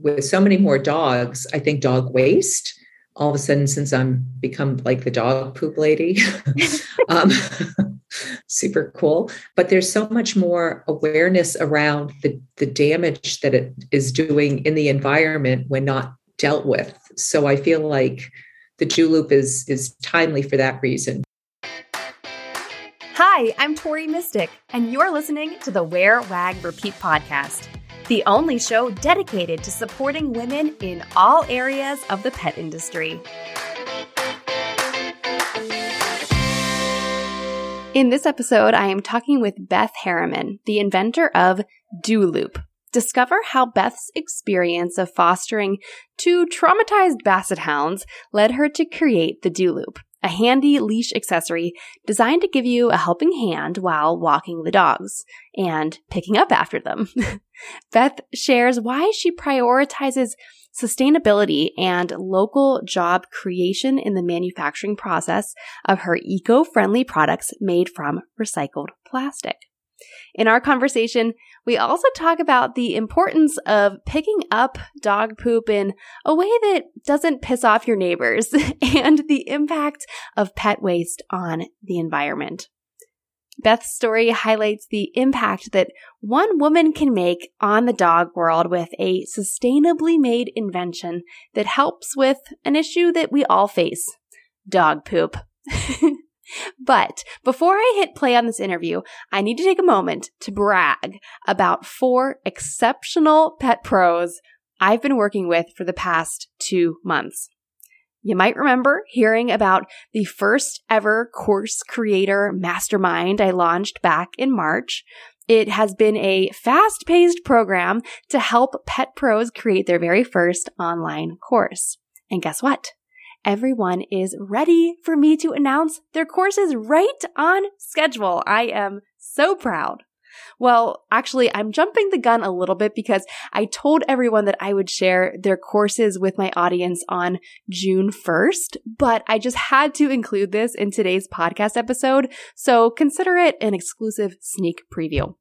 with so many more dogs, I think dog waste all of a sudden since i'm become like the dog poop lady um, super cool. But there's so much more awareness around the, the damage that it is doing in the environment when not dealt with. So i feel like the Loop is is timely for that reason. Hi i'm tori Mystic, and you're listening to the wear wag repeat podcast the only show dedicated to supporting women in all areas of the pet industry. In this episode, I am talking with Beth Herriman, the inventor of DooLoop. Discover how Beth's experience of fostering two traumatized basset hounds led her to create the DooLoop a handy leash accessory designed to give you a helping hand while walking the dogs and picking up after them. Beth shares why she prioritizes sustainability and local job creation in the manufacturing process of her eco friendly products made from recycled plastic. In our conversation, we also talk about the importance of picking up dog poop in a way that doesn't piss off your neighbors and the impact of pet waste on the environment. Beth's story highlights the impact that one woman can make on the dog world with a sustainably made invention that helps with an issue that we all face dog poop. But before I hit play on this interview, I need to take a moment to brag about four exceptional pet pros I've been working with for the past two months. You might remember hearing about the first ever course creator mastermind I launched back in March. It has been a fast paced program to help pet pros create their very first online course. And guess what? Everyone is ready for me to announce their courses right on schedule. I am so proud. Well, actually, I'm jumping the gun a little bit because I told everyone that I would share their courses with my audience on June 1st, but I just had to include this in today's podcast episode. So consider it an exclusive sneak preview.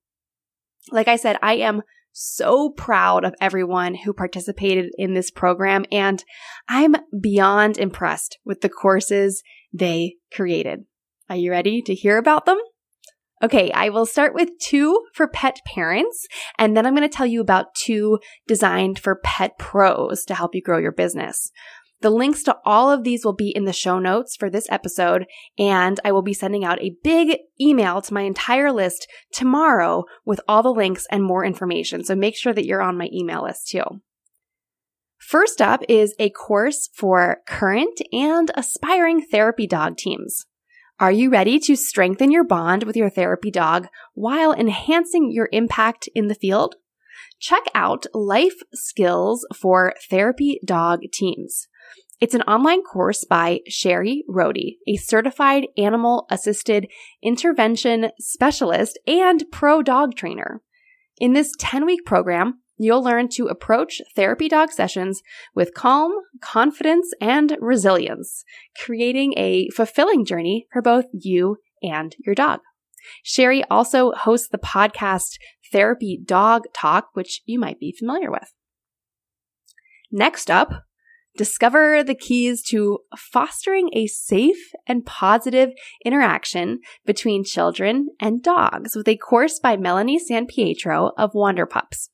Like I said, I am so proud of everyone who participated in this program, and I'm beyond impressed with the courses they created. Are you ready to hear about them? Okay, I will start with two for pet parents, and then I'm going to tell you about two designed for pet pros to help you grow your business. The links to all of these will be in the show notes for this episode, and I will be sending out a big email to my entire list tomorrow with all the links and more information. So make sure that you're on my email list too. First up is a course for current and aspiring therapy dog teams. Are you ready to strengthen your bond with your therapy dog while enhancing your impact in the field? Check out Life Skills for Therapy Dog Teams. It's an online course by Sherry Rohde, a certified animal assisted intervention specialist and pro dog trainer. In this 10 week program, you'll learn to approach therapy dog sessions with calm, confidence, and resilience, creating a fulfilling journey for both you and your dog. Sherry also hosts the podcast Therapy Dog Talk, which you might be familiar with. Next up, Discover the keys to fostering a safe and positive interaction between children and dogs with a course by Melanie San Pietro of Wonder Pups.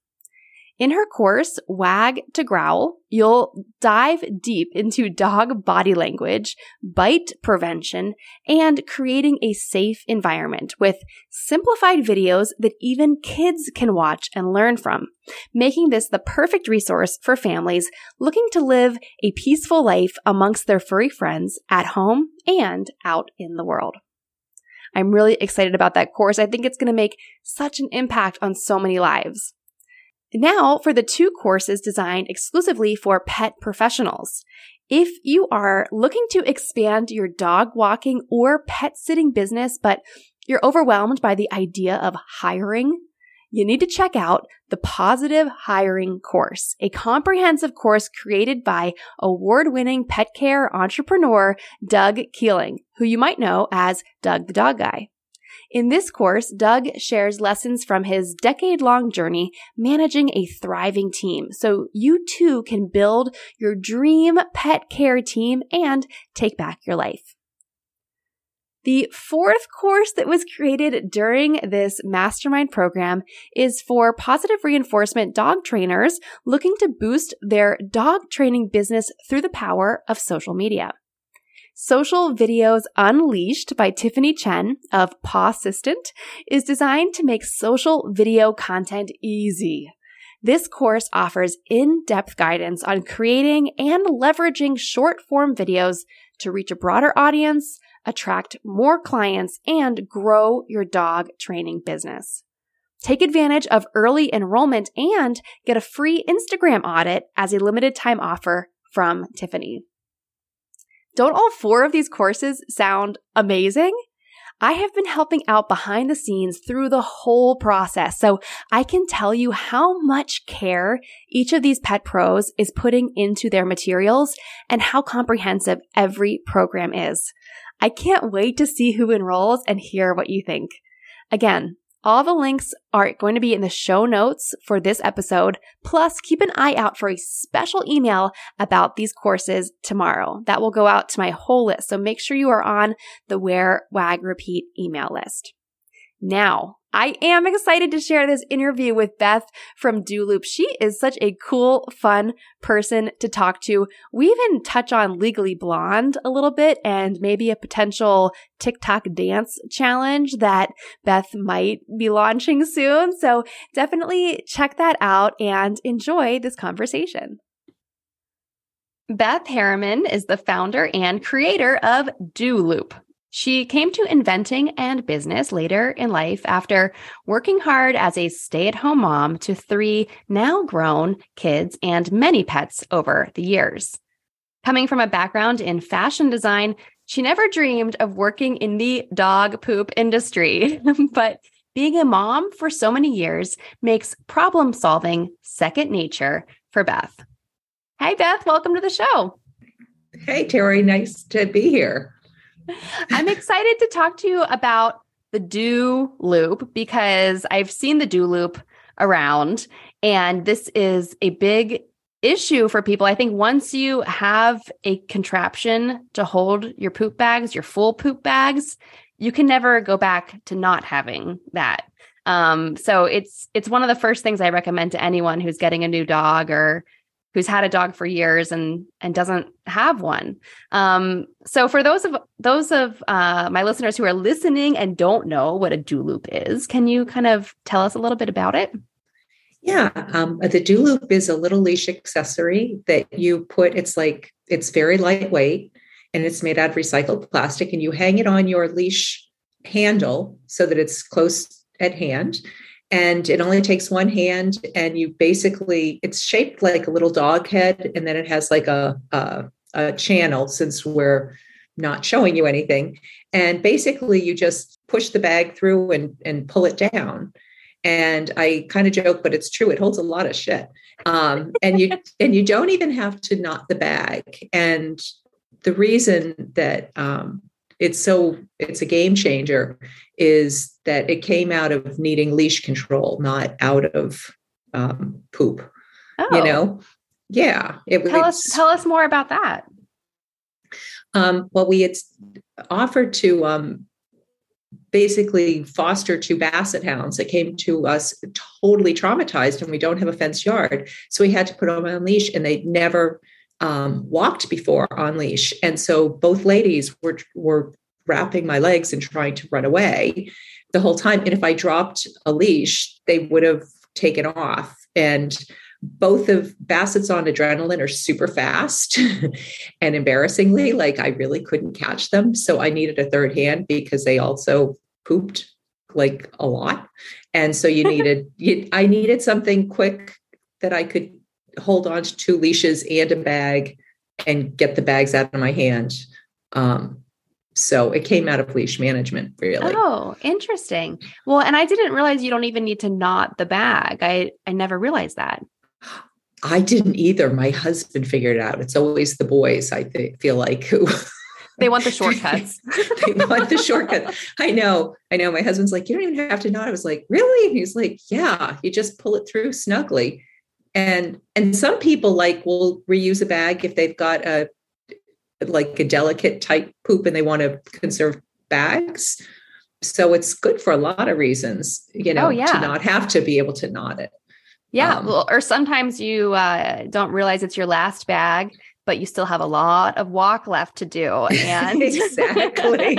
In her course, Wag to Growl, you'll dive deep into dog body language, bite prevention, and creating a safe environment with simplified videos that even kids can watch and learn from, making this the perfect resource for families looking to live a peaceful life amongst their furry friends at home and out in the world. I'm really excited about that course. I think it's going to make such an impact on so many lives. Now for the two courses designed exclusively for pet professionals. If you are looking to expand your dog walking or pet sitting business, but you're overwhelmed by the idea of hiring, you need to check out the Pawsitive Hiring Course, a comprehensive course created by award winning pet care entrepreneur Doug Keeling, who you might know as Doug the Dog Guy. In this course, Doug shares lessons from his decade long journey managing a thriving team so you too can build your dream pet care team and take back your life. The fourth course that was created during this mastermind program is for positive reinforcement dog trainers looking to boost their dog training business through the power of social media. Social Videos Unleashed by Tiffany Chen of Paw Assistant is designed to make social video content easy. This course offers in-depth guidance on creating and leveraging short form videos to reach a broader audience, attract more clients, and grow your dog training business. Take advantage of early enrollment and get a free Instagram audit as a limited time offer from Tiffany. Don't all four of these courses sound amazing? I have been helping out behind the scenes through the whole process, so I can tell you how much care each of these pet pros is putting into their materials and how comprehensive every program is. I can't wait to see who enrolls and hear what you think. Again, all the links are going to be in the show notes for this episode. Plus, keep an eye out for a special email about these courses tomorrow. That will go out to my whole list. So make sure you are on the Wear, Wag, Repeat email list. Now, I am excited to share this interview with Beth from DooLoop. She is such a cool, fun person to talk to. We even touch on Legally Blonde a little bit and maybe a potential TikTok dance challenge that Beth might be launching soon. So definitely check that out and enjoy this conversation. Beth Herriman is the founder and creator of DooLoop. She came to inventing and business later in life after working hard as a stay at home mom to three now grown kids and many pets over the years. Coming from a background in fashion design, she never dreamed of working in the dog poop industry. but being a mom for so many years makes problem solving second nature for Beth. Hey, Beth, welcome to the show. Hey, Terry, nice to be here. I'm excited to talk to you about the DooLoop because I've seen the DooLoop around and this is a big issue for people. I think once you have a contraption to hold your poop bags, your full poop bags, you can never go back to not having that. Um, so it's it's one of the first things I recommend to anyone who's getting a new dog or who's had a dog for years and and doesn't have one. Um, so for those of those of uh, my listeners who are listening and don't know what a DooLoop is, can you kind of tell us a little bit about it? Yeah, um, the DooLoop is a little leash accessory that you put. It's like it's very lightweight and it's made out of recycled plastic, and you hang it on your leash handle so that it's close at hand and it only takes one hand and you basically it's shaped like a little dog head and then it has like a, a, a channel since we're not showing you anything. And basically you just push the bag through and and pull it down. And i kind of joke but it's true it holds a lot of shit. Um, and you and you don't even have to knot the bag. And the reason that um, it's so it's a game changer is that it came out of needing leash control not out of um, poop oh. you know? Yeah it, tell us tell us more about that. Um, well we had offered to um, basically foster two basset hounds that came to us totally traumatized and we don't have a fenced yard. So we had to put them on a leash and they never um, walked before on leash, and so both ladies were were wrapping my legs and trying to run away the whole time. And if I dropped a leash, they would have taken off. And both of Bassett's on adrenaline are super fast and embarrassingly, like I really couldn't catch them. So I needed a third hand because they also pooped like a lot. And so you needed, you, I needed something quick that I could hold on to two leashes and a bag and get the bags out of my hand. Um, so it came out of leash management, really. Oh, interesting. Well, and I didn't realize you don't even need to knot the bag. I I never realized that. I didn't either. My husband figured it out. It's always the boys, I th- feel like, who they want the shortcuts. they want the shortcut. I know. I know. My husband's like, you don't even have to knot. I was like, really? And he's like, yeah, you just pull it through snugly. And and some people like will reuse a bag if they've got a like a delicate type poop and they want to conserve bags. So it's good for a lot of reasons, you know, oh, yeah. to not have to be able to knot it. Yeah. Um, well, or sometimes you uh, don't realize it's your last bag but you still have a lot of walk left to do. And exactly,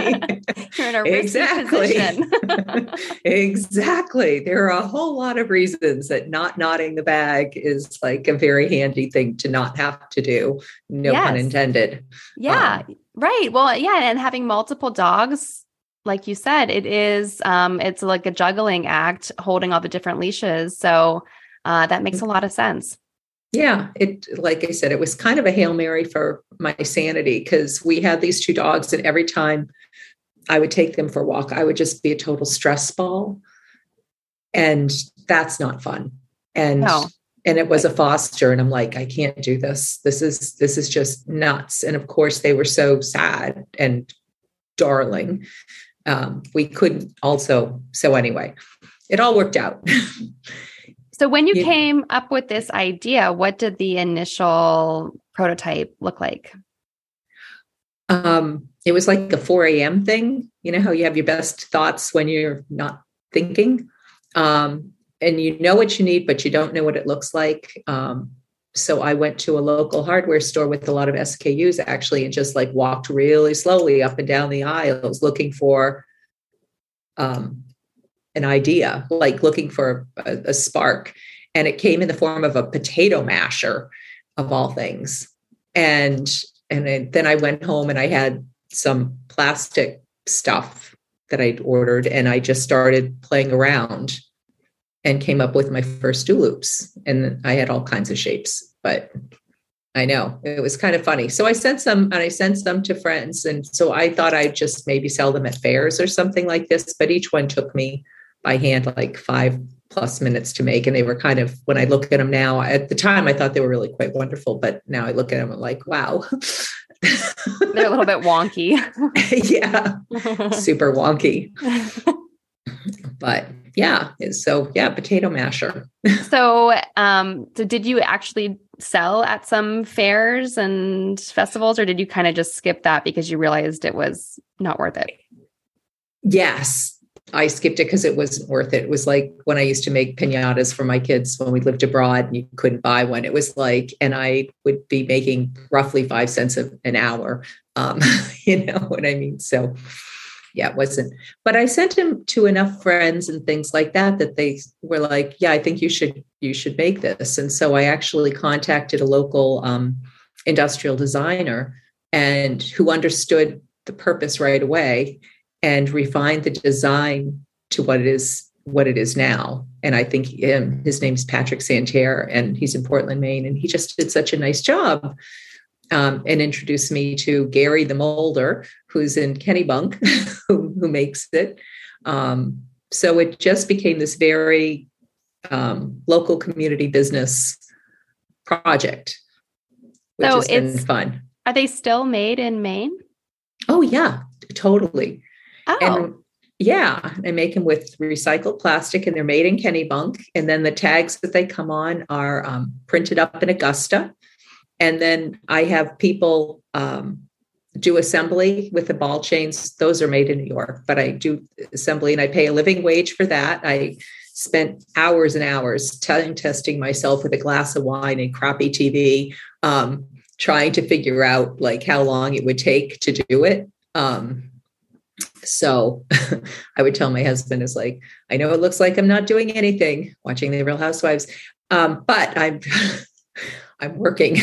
you're in a exactly. exactly. There are a whole lot of reasons that not knotting the bag is like a very handy thing to not have to do. No yes. pun intended. Yeah. Um, right. Well, yeah. And having multiple dogs, like you said, it is, um, it's like a juggling act holding all the different leashes. So uh, that makes a lot of sense yeah it like i said it was kind of a hail mary for my sanity because we had these two dogs and every time i would take them for a walk i would just be a total stress ball. And that's not fun. And no. and it was a foster and i'm like i can't do this. This is this is just nuts. And of course they were so sad and darling. Um, we couldn't also so anyway it all worked out So when you yeah. came up with this idea, what did the initial prototype look like? Um, it was like a 4 a.m. thing. You know how you have your best thoughts when you're not thinking. Um, and you know what you need, but you don't know what it looks like. Um, so I went to a local hardware store with a lot of SKUs actually and just like walked really slowly up and down the aisles looking for um, an idea, like looking for a, a spark. And it came in the form of a potato masher, of all things. And and then I went home and I had some plastic stuff that I'd ordered, and I just started playing around and came up with my first DooLoops. And I had all kinds of shapes, but I know it was kind of funny. So I sent some and I sent some to friends. And so I thought I'd just maybe sell them at fairs or something like this, but each one took me by hand like five plus minutes to make. And they were kind of, when I look at them now, at the time I thought they were really quite wonderful, but now I look at them and like, wow. They're a little bit wonky. yeah, super wonky. but yeah, so yeah, potato masher. so, um, so did you actually sell at some fairs and festivals, or did you kind of just skip that because you realized it was not worth it? Yes, I skipped it because it wasn't worth it. It was like when I used to make pinatas for my kids when we lived abroad and you couldn't buy one. It was like, and I would be making roughly five cents an hour. Um, you know what I mean? So yeah, it wasn't. But I sent him to enough friends and things like that that they were like, yeah, I think you should you should make this. And so I actually contacted a local um, industrial designer and who understood the purpose right away and refined the design to what it is what it is now. And I think um, his name's Patrick Santerre, and he's in Portland, Maine, and he just did such a nice job. Um, and introduced me to Gary the molder, who's in Kennebunk, who, who makes it. Um, so it just became this very um, local community business project, which so has been fun. Are they still made in Maine? Oh yeah, totally. Oh. And yeah, I make them with recycled plastic and they're made in Kennebunk. And then the tags that they come on are um, printed up in Augusta. And then I have people um, do assembly with the ball chains. Those are made in New York, but I do assembly and I pay a living wage for that. I spent hours and hours time testing myself with a glass of wine and crappy TV, um, trying to figure out like how long it would take to do it. Um, so I would tell my husband is like, I know it looks like I'm not doing anything watching the Real Housewives, um, but I'm I'm working.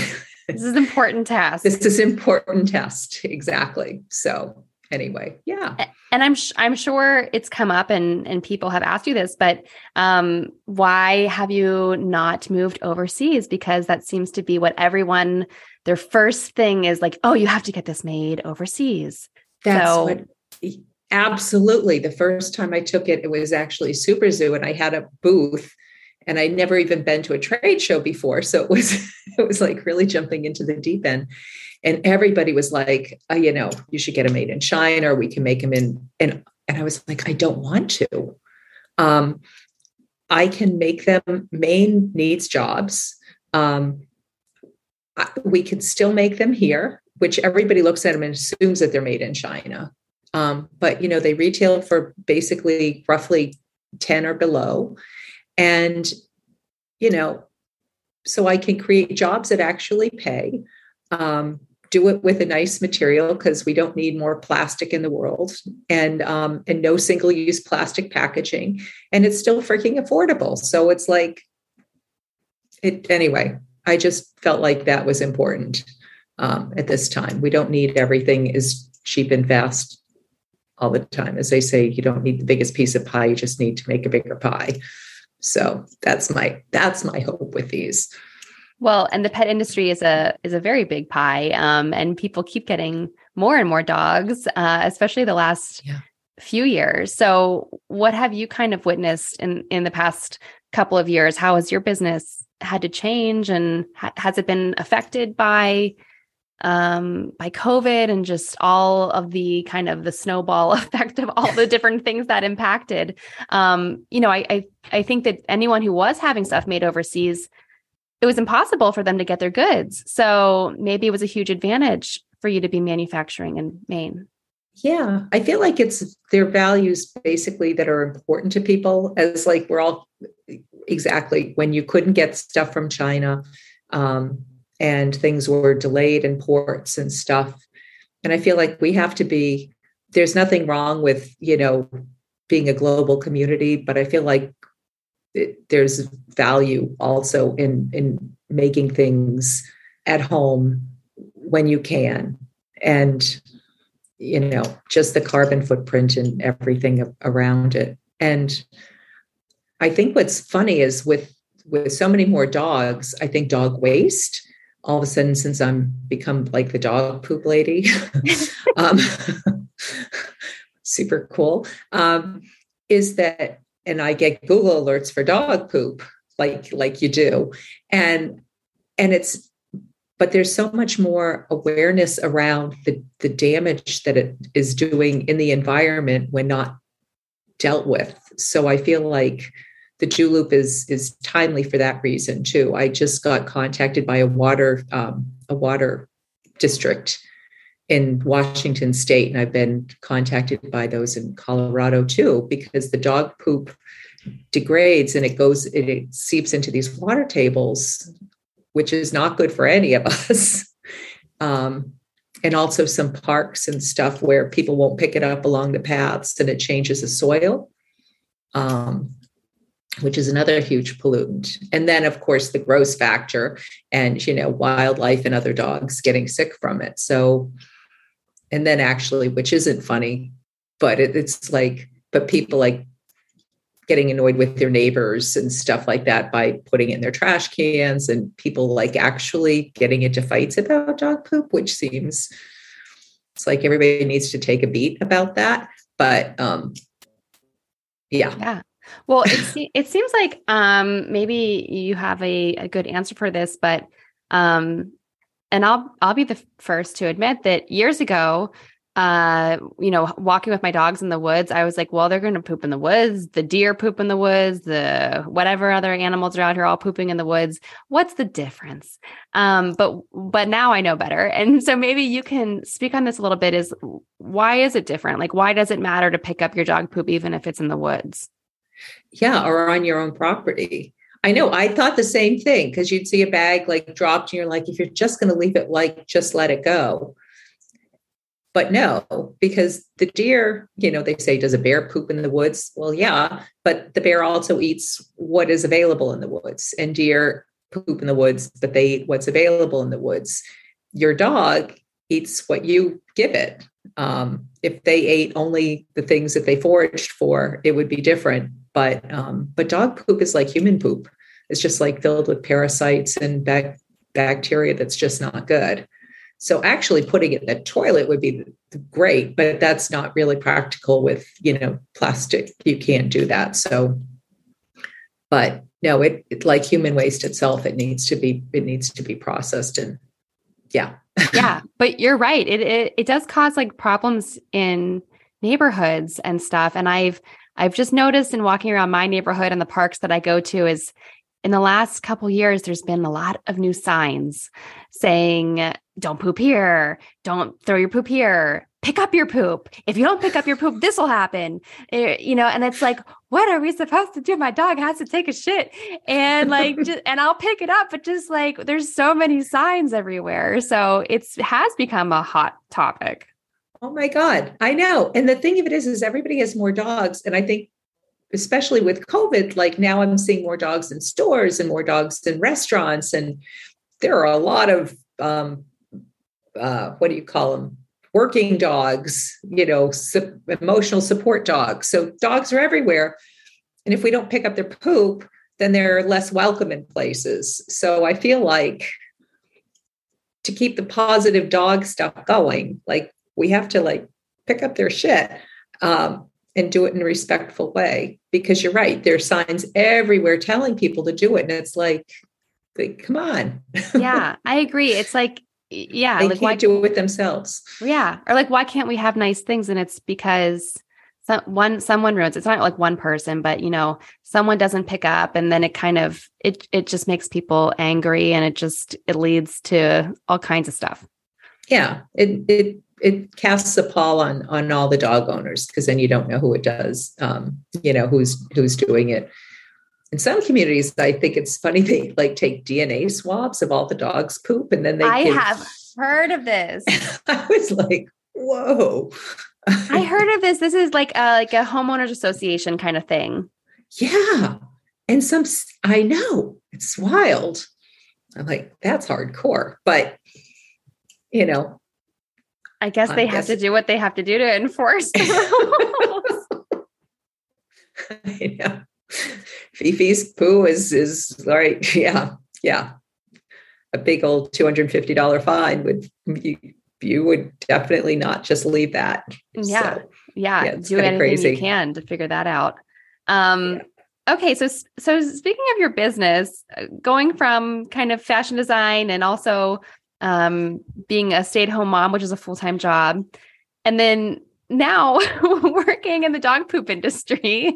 This is an important task. this is important test exactly. So anyway, yeah. And I'm sh- I'm sure it's come up and and people have asked you this, but um, why have you not moved overseas? Because that seems to be what everyone their first thing is like. Oh, you have to get this made overseas. That's so, what Absolutely. The first time I took it, it was actually SuperZoo, and I had a booth and I'd never even been to a trade show before. So it was it was like really jumping into the deep end. And everybody was like, oh, you know, you should get them made in China or we can make them in and and I was like, I don't want to. Um, I can make them Maine needs jobs. Um, we can still make them here, which everybody looks at them and assumes that they're made in China. Um, but you know, they retail for basically roughly 10 or below. And, you know, so I can create jobs that actually pay. Um, do it with a nice material because we don't need more plastic in the world and um, and no single use plastic packaging and it's still freaking affordable so it's like it anyway i just felt like that was important um, at this time we don't need everything is cheap and fast all the time as they say you don't need the biggest piece of pie you just need to make a bigger pie so that's my that's my hope with these well, and the pet industry is a is a very big pie, um, and people keep getting more and more dogs, uh, especially the last yeah. few years. So, what have you kind of witnessed in in the past couple of years? How has your business had to change, and ha- has it been affected by um, by COVID and just all of the kind of the snowball effect of all the different things that impacted? Um, you know, I, I I think that anyone who was having stuff made overseas it was impossible for them to get their goods. So maybe it was a huge advantage for you to be manufacturing in Maine. Yeah, I feel like it's their values basically that are important to people. As like we're all exactly when you couldn't get stuff from China, um, and things were delayed in ports and stuff. And I feel like we have to be. There's nothing wrong with you know being a global community, but I feel like it, there's value also in in making things at home when you can and you know just the carbon footprint and everything around it and i think what's funny is with with so many more dogs i think dog waste all of a sudden since i'm become like the dog poop lady um, super cool um, is that and I get Google alerts for dog poop, like like you do, and and it's but there's so much more awareness around the the damage that it is doing in the environment when not dealt with. So I feel like the DooLoop is is timely for that reason too. I just got contacted by a water um, a water district in Washington state, and I've been contacted by those in Colorado too, because the dog poop degrades and it goes, it, it seeps into these water tables, which is not good for any of us. Um, and also some parks and stuff where people won't pick it up along the paths and it changes the soil. Um, which is another huge pollutant. And then, of course, the gross factor and, you know, wildlife and other dogs getting sick from it. So and then actually which isn't funny but it, it's like but people like getting annoyed with their neighbors and stuff like that by putting in their trash cans and people like actually getting into fights about dog poop which seems it's like everybody needs to take a beat about that but um yeah yeah well it, it seems like um maybe you have a, a good answer for this but um and I'll I'll be the first to admit that years ago, uh, you know, walking with my dogs in the woods, I was like, well, they're going to poop in the woods. The deer poop in the woods. The whatever other animals are out here all pooping in the woods. What's the difference? Um, but but now I know better, and so maybe you can speak on this a little bit. Is why is it different? Like, why does it matter to pick up your dog poop even if it's in the woods? Yeah, or on your own property. I know. I thought the same thing because you'd see a bag like dropped, and you're like, if you're just going to leave it like, just let it go. But no, because the deer, you know, they say, does a bear poop in the woods? Well, yeah, but the bear also eats what is available in the woods, and deer poop in the woods, but they eat what's available in the woods. Your dog eats what you give it. Um, if they ate only the things that they foraged for, it would be different but um, but dog poop is like human poop. It's just like filled with parasites and bac- bacteria that's just not good. So actually putting it in the toilet would be great, but that's not really practical with, you know, plastic. You can't do that. So but no, it, it like human waste itself, it needs to be it needs to be processed and yeah. yeah, but you're right. It, it it does cause like problems in neighborhoods and stuff. And I've I've just noticed in walking around my neighborhood and the parks that I go to is in the last couple years there's been a lot of new signs saying don't poop here, don't throw your poop here, pick up your poop. If you don't pick up your poop, this will happen. Eh, you know, and it's like, what are we supposed to do? My dog has to take a shit. And like just, and I'll pick it up, but just like there's so many signs everywhere. So it's has become a hot topic. Oh my God. I know. And the thing of it is, is everybody has more dogs. And I think especially with COVID, like now I'm seeing more dogs in stores and more dogs in restaurants. And there are a lot of um, uh, what do you call them? Working dogs, you know, su- emotional support dogs. So dogs are everywhere. And if we don't pick up their poop, then they're less welcome in places. So I feel like to keep the positive dog stuff going, like we have to like pick up their shit um, and do it in a respectful way. Because you're right, there are signs everywhere telling people to do it. And it's like, like come on. yeah, I agree. It's like yeah they like can't why do it with themselves yeah or like why can't we have nice things and it's because some one someone ruins it's not like one person but you know someone doesn't pick up and then it kind of it it just makes people angry and it just it leads to all kinds of stuff yeah it it it casts a pall on on all the dog owners because then you don't know who it does um you know who's who's doing it in some communities, I think it's funny they like take DNA swabs of all the dogs' poop, and then they. I give... have heard of this. I was like, "Whoa!" I heard of this. This is like a like a homeowners association kind of thing. Yeah, and some I know it's wild. I'm like, that's hardcore, but you know, I guess they I have to do what they have to do to enforce the rules. I know. Fifi's poo is is right. Yeah, yeah. A big old two hundred fifty dollar fine would you, you would definitely not just leave that. Yeah, so, yeah. yeah do anything crazy. you can to figure that out. Um, yeah. Okay, so so speaking of your business, uh, going from kind of fashion design and also um, being a stay at home mom, which is a full time job, and then now working in the dog poop industry.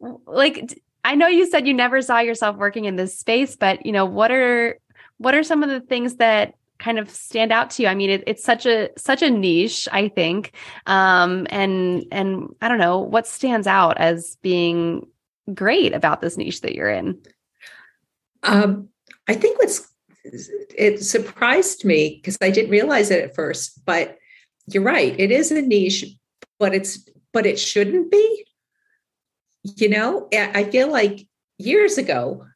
like I know you said you never saw yourself working in this space, but you know, what are what are some of the things that kind of stand out to you? I mean, it, it's such a such a niche, I think, um, and and I don't know what stands out as being great about this niche that you're in. Um, I think what's it surprised me because I didn't realize it at first, but you're right, it is a niche, but it's but it shouldn't be you know, I feel like years ago,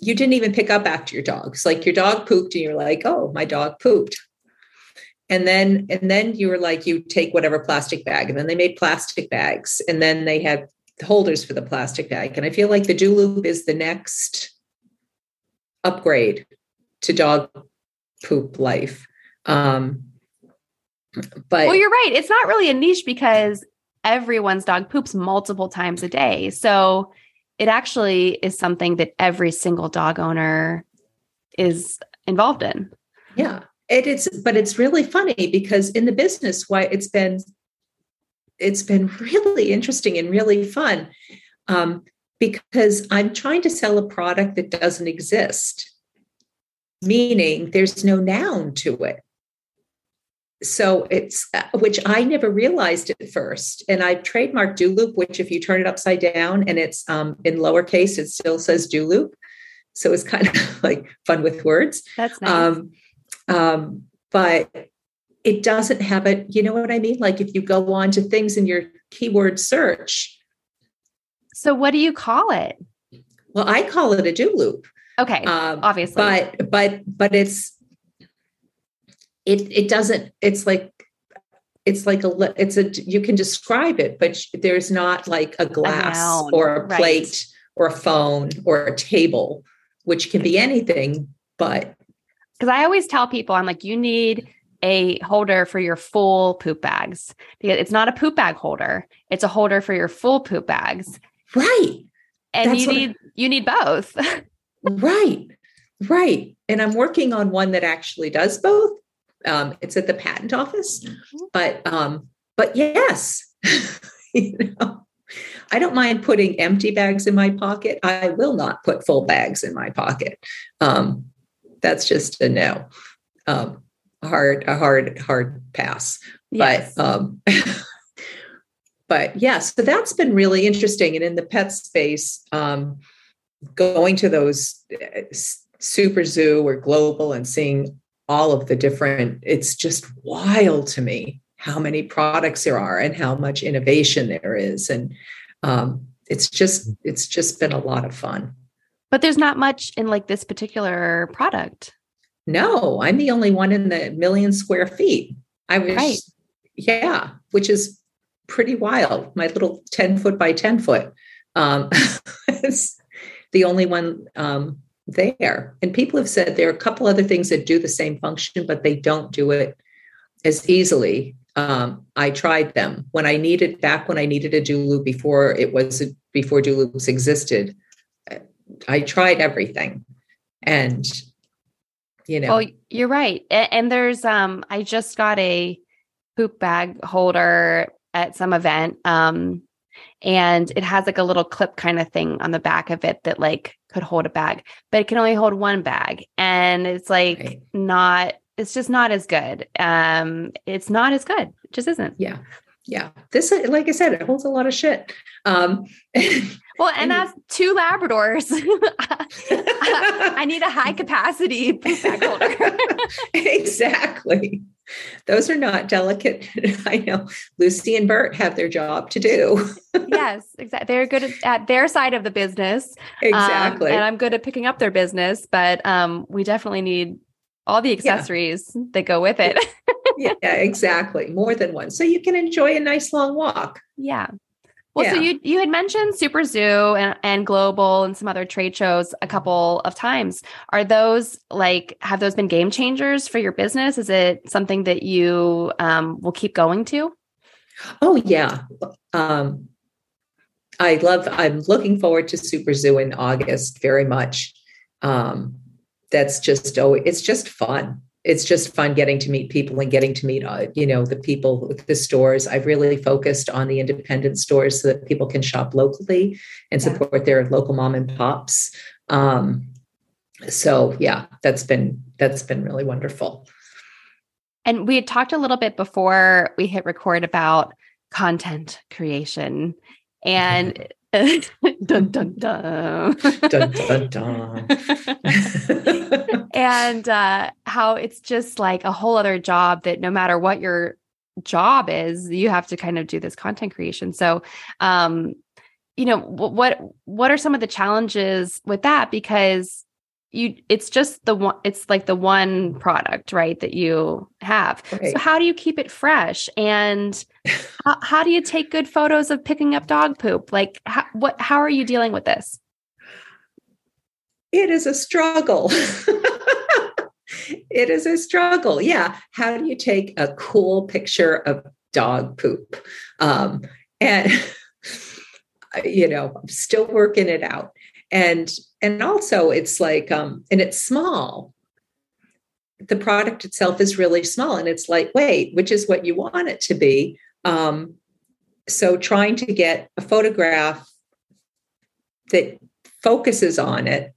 you didn't even pick up after your dogs. Like your dog pooped and you're like, oh, my dog pooped. And then and then you were like, you take whatever plastic bag. And then they made plastic bags. And then they had holders for the plastic bag. And I feel like the DooLoop is the next upgrade to dog poop life. Um, but well, you're right. It's not really a niche because everyone's dog poops multiple times a day. So it actually is something that every single dog owner is involved in. Yeah. It is, but it's really funny because in the business, why it's been it's been really interesting and really fun um, because I'm trying to sell a product that doesn't exist, meaning there's no noun to it so it's uh, which I never realized at first. And I trademarked DooLoop, which if you turn it upside down and it's um, in lowercase, it still says DooLoop. So it's kind of like fun with words. That's nice. Um, um, but it doesn't have it. You know what I mean? Like if you go on to things in your keyword search. So what do you call it? Well, I call it a DooLoop. Okay, um, obviously, but but but it's it it doesn't it's like it's like a it's a you can describe it but there's not like a glass a or a plate right. or a phone or a table which can be anything but because i always tell people i'm like you need a holder for your full poop bags because it's not a poop bag holder it's a holder for your full poop bags right and That's you need I, you need both. right. Right. And I'm working on one that actually does both. Um, it's at the patent office. Mm-hmm. But um, but yes, you know, I don't mind putting empty bags in my pocket. I will not put full bags in my pocket. Um, that's just a no. Um, hard, a hard, hard pass. Yes. But um, but yeah, so that's been really interesting. And in the pet space, um, going to those uh, SuperZoo or global and seeing all of the different, it's just wild to me how many products there are and how much innovation there is. And um, it's just it's just been a lot of fun. But there's not much in like this particular product. No, I'm the only one in the million square feet. I was, right. yeah, which is pretty wild. My little 10 foot by 10 foot. Um, it's the only one um, there. And people have said there are a couple other things that do the same function, but they don't do it as easily. Um, I tried them when I needed back when I needed a DooLoop before it was before DooLoops existed. I tried everything, and you know. Oh, you're right. And there's um, I just got a poop bag holder at some event. Um, and it has like a little clip kind of thing on the back of it that like could hold a bag, but it can only hold one bag. And it's like right. not, it's just not as good. Um, it's not as good. It just isn't. Yeah. Yeah. This, like I said, it holds a lot of shit. Um, well, and, as two Labradors, I need a high capacity holder. exactly those are not delicate. I know Lucy and Bert have their job to do. yes, exactly. They're good at, at, their side of the business. Um, exactly. Um, and I'm good at picking up their business, but um, we definitely need all the accessories yeah. that go with it. yeah, exactly. More than one. So you can enjoy a nice long walk. Yeah. Well, yeah. so you you had mentioned SuperZoo and, and Global and some other trade shows a couple of times. Are those like have those been game changers for your business? Is it something that you um, will keep going to? Oh yeah, um, I love. I'm looking forward to SuperZoo in August very much. Um, that's just oh, it's just fun. It's just fun getting to meet people and getting to meet uh, you know the people with the stores. I've really focused on the independent stores so that people can shop locally and yeah. support their local mom and pops. Um, so yeah that's been that's been really wonderful. And we had talked a little bit before we hit record about content creation. And dun dun dun. dun dun dun. and uh, how it's just like a whole other job that no matter what your job is, you have to kind of do this content creation. So, um, you know, what what are some of the challenges with that? Because you it's just the one it's like the one product right that you have right. so how do you keep it fresh and how, how, do you take good photos of picking up dog poop? Like how, what how are you dealing with this? It is a struggle. It is a struggle. Yeah. How do you take a cool picture of dog poop? Um, and you know i'm still working it out. And and also it's like um and it's small. The product itself is really small and it's lightweight which is what you want it to be um so trying to get a photograph that focuses on it.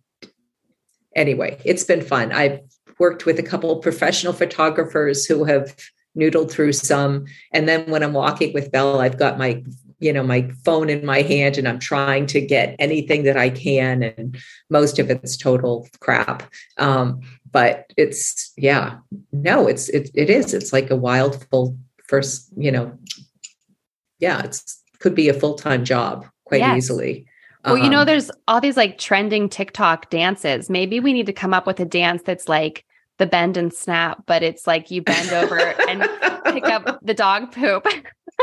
Anyway it's been fun. I've worked with a couple professional photographers who have noodled through some. And then when i'm walking with belle i've got my you know my phone in my hand and i'm trying to get anything that i can and most of it's total crap. Um, but it's yeah no it's it, it is. It's like a wild full first you know yeah it's could be a full-time job quite yes. easily well you know um, there's all these like trending tiktok dances maybe we need to come up with a dance that's like the bend and snap but it's like you bend over and pick up the dog poop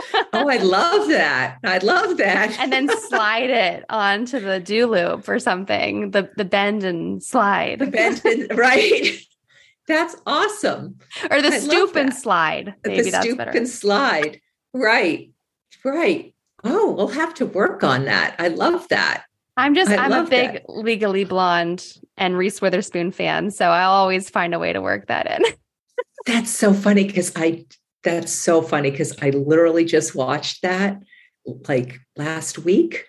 oh, I love that. I love that. and then slide it onto the DooLoop or something. The the bend and slide. The bend and right. That's awesome. Or the I stoop and slide. Maybe the stoop better. and slide. Right. Right. Oh, we'll have to work on that. I love that. I'm just I I'm a big that. Legally Blonde and Reese Witherspoon fan, so I'll always find a way to work that in. That's so funny because I that's so funny because I literally just watched that like last week.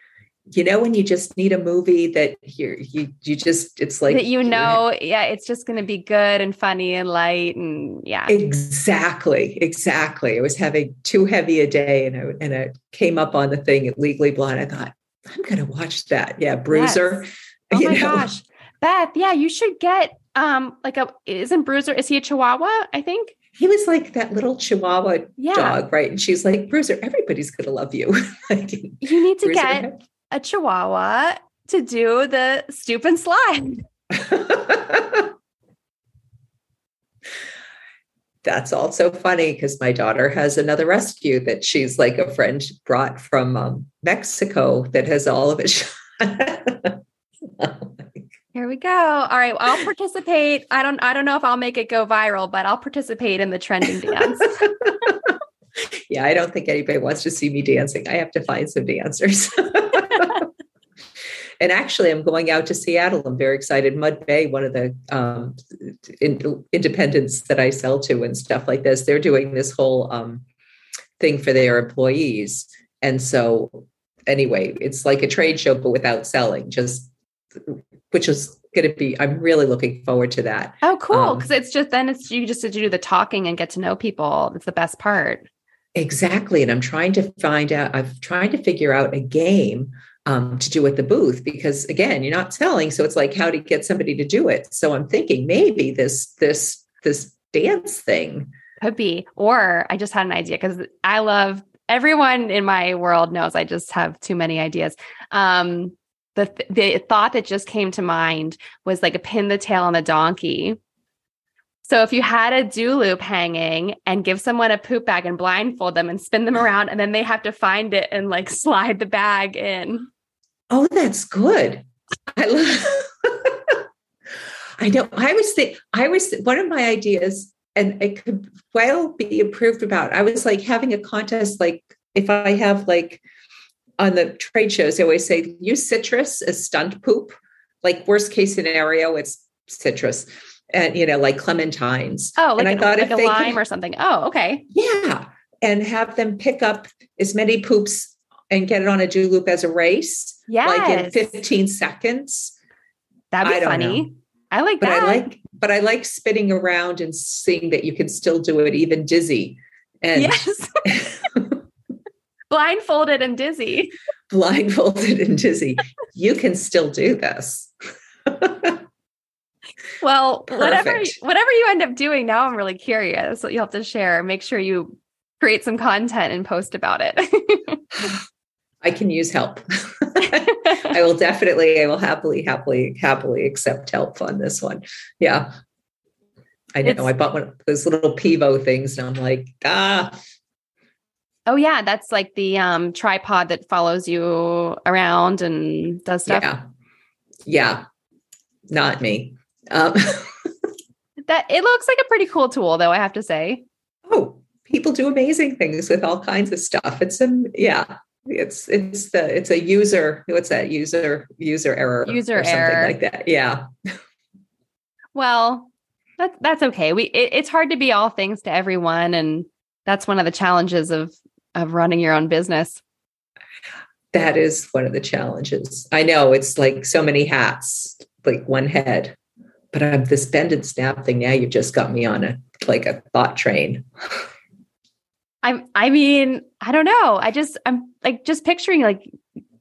You know, when you just need a movie that you you you just it's like that you know, yeah, it's just going to be good and funny and light and yeah. Exactly, exactly. I was having too heavy a day, and I and I came up on the thing at Legally Blonde. I thought I'm going to watch that. Yeah, Bruiser. Yes. Oh my know. gosh, Beth, yeah, you should get um like a isn't Bruiser? Is he a Chihuahua? I think. He was like that little Chihuahua Yeah. dog, right? And she's like, Bruiser, everybody's going to love you. like, You need to Bruiser get a Chihuahua to do the stoop and slide. That's also funny because my daughter has another rescue that she's like a friend brought from um, Mexico that has all of it. Here we go. All right, I'll participate. I don't I don't know if I'll make it go viral, but I'll participate in the trending dance. yeah, I don't think anybody wants to see me dancing. I have to find some dancers. And actually, I'm going out to Seattle. I'm very excited. Mud Bay, one of the um, in, independents that I sell to and stuff like this, they're doing this whole um, thing for their employees. And so, anyway, it's like a trade show, but without selling, just which is going to be, I'm really looking forward to that. Oh, cool. Um, Because it's just then it's you just to do the talking and get to know people. it's the best part. Exactly. And I'm trying to find out, I'm trying to figure out a game um, to do at the booth because again, you're not selling. So it's like how to get somebody to do it. So I'm thinking maybe this, this, this dance thing. Could be. Or I just had an idea because I love everyone in my world knows I just have too many ideas. Um, the th- the thought that just came to mind was like a pin the tail on the donkey. So if you had a DooLoop hanging and give someone a poop bag and blindfold them and spin them around, and then they have to find it and like slide the bag in. Oh, that's good. I love, I know. I was think I was one of my ideas, and it could well be improved about. I was like having a contest, like if I have like on the trade shows, they always say use citrus as stunt poop. Like worst case scenario, it's citrus, and you know, like clementines. Oh, like, and I an- thought like if a they lime could- or something. Oh, okay. yeah, and have them pick up as many poops and get it on a DooLoop as a race, Yes. like in 15 seconds. That'd be funny. know. I like but that. I like but I like spinning around and seeing that you can still do it even dizzy and yes. Blindfolded and dizzy. blindfolded and dizzy. You can still do this. Well, whatever Perfect. whatever you end up doing, now I'm really curious what you'll have to share. Make sure you create some content and post about it. I can use help. I will definitely, I will happily, happily, happily accept help on this one. Yeah. I know. It's- I bought one of those little Pivo things and I'm like, ah, oh yeah, that's like the um, tripod that follows you around and does stuff. yeah. Yeah. Not me. Um, That it looks like a pretty cool tool, though. I have to say. oh, people do amazing things with all kinds of stuff. It's a, yeah. It's it's the it's a user what's that user user error User or something error. like that yeah Well, that's that's okay. We it, it's hard to be all things to everyone, and that's one of the challenges of of running your own business. that is one of the challenges. I know it's like so many hats, like one head. But I'm this bend and snap thing. Now you've just got me on a like a thought train. I I mean, I don't know. I just I'm like just picturing like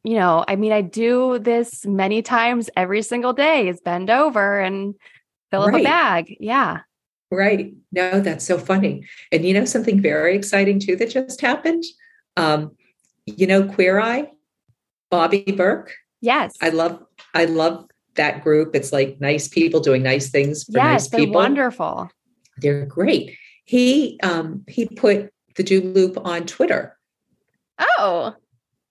you know, I mean, I do this many times every single day is bend over and fill up a bag. Yeah. Right. No, that's so funny. And you know something very exciting too that just happened? Um, you know, Queer Eye, Bobby Berk. Yes. I love I love that group. It's like nice people doing nice things for yes, nice people. wonderful. They're great. He um he put the DooLoop on Twitter. Oh.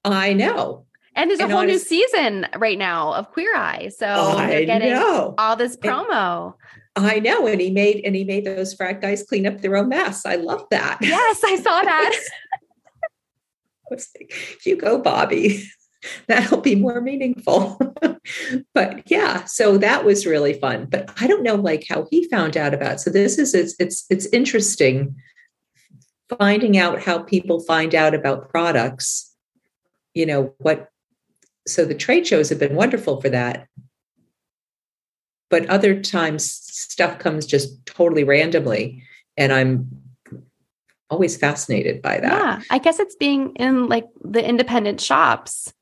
I know. And there's a And whole new season right now of Queer Eye. So I they're getting know. all this promo. I know. And he made and he made those frat guys clean up their own mess. I love that. yes, I saw that. You go, Bobby. that'll be more meaningful. but yeah, so that was really fun. But I don't know like how he found out about. It. So this is it's it's it's interesting finding out how people find out about products. You know what? So the trade shows have been wonderful for that. But other times stuff comes just totally randomly, and I'm always fascinated by that. Yeah, I guess it's being in like the independent shops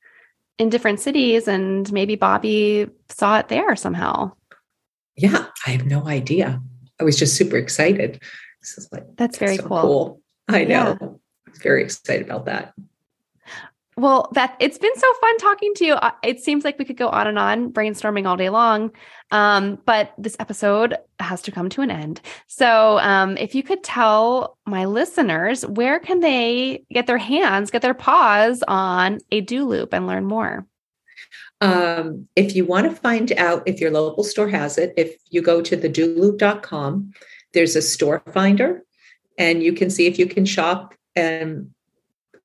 in different cities and maybe Bobby saw it there somehow. Yeah, I have no idea. I was just super excited. Like, that's very so cool. cool. I know. Yeah. Very excited about that. Well, Beth, it's been so fun talking to you. It seems like we could go on and on brainstorming all day long. Um, but this episode has to come to an end. So, um, if you could tell my listeners where can they get their hands, get their paws on a DooLoop and learn more? Um, if you want to find out if your local store has it, if you go to thedooloop.com, there's a store finder and you can see if you can shop and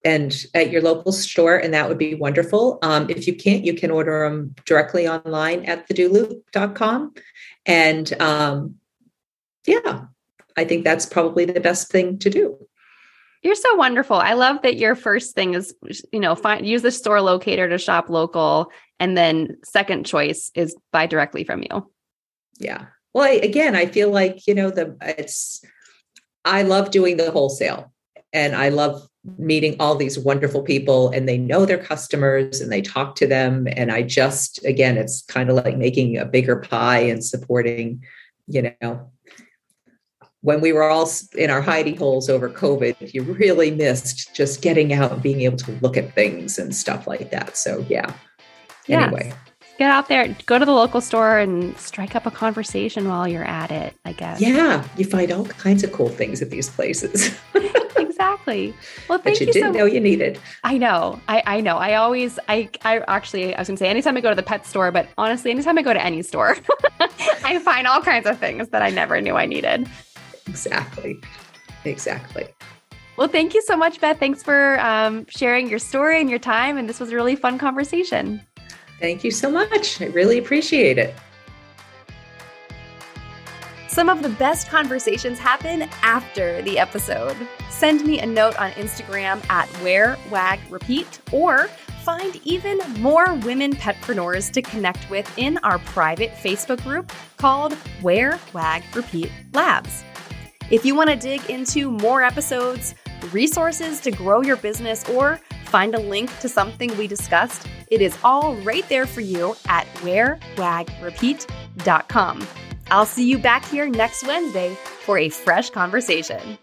and at your local store, and that would be wonderful. Um, if you can't, you can order them directly online at thedooloop.com. And um, yeah, I think that's probably the best thing to do. You're so wonderful. I love that your first thing is, you know, find use the store locator to shop local, and then second choice is buy directly from you. Yeah. Well, I, again, I feel like you know the it's. I love doing the wholesale, and I love meeting all these wonderful people and they know their customers and they talk to them and i just again it's kind of like making a bigger pie and supporting you know. When we were all in our hidey holes over covid you really missed just getting out and being able to look at things and stuff like that so yeah. Yes. anyway get out there go to the local store and strike up a conversation while you're at it i guess yeah you find all kinds of cool things at these places exactly. Well, thank but you, you didn't so know you needed. I know. I, I know. I always, I, I actually, I was gonna say, anytime I go to the pet store, but honestly, anytime I go to any store, I find all kinds of things that I never knew I needed. Exactly. Exactly. Well, thank you so much, Beth. Thanks for um, sharing your story and your time. And this was a really fun conversation. Thank you so much. I really appreciate it. Some of the best conversations happen after the episode. Send me a note on Instagram at Wear Wag Repeat or find even more women petpreneurs to connect with in our private Facebook group called Wear Wag Repeat Labs. If you want to dig into more episodes, resources to grow your business, or find a link to something we discussed, it is all right there for you at wearwagrepeat.com. I'll see you back here next Wednesday for a fresh conversation.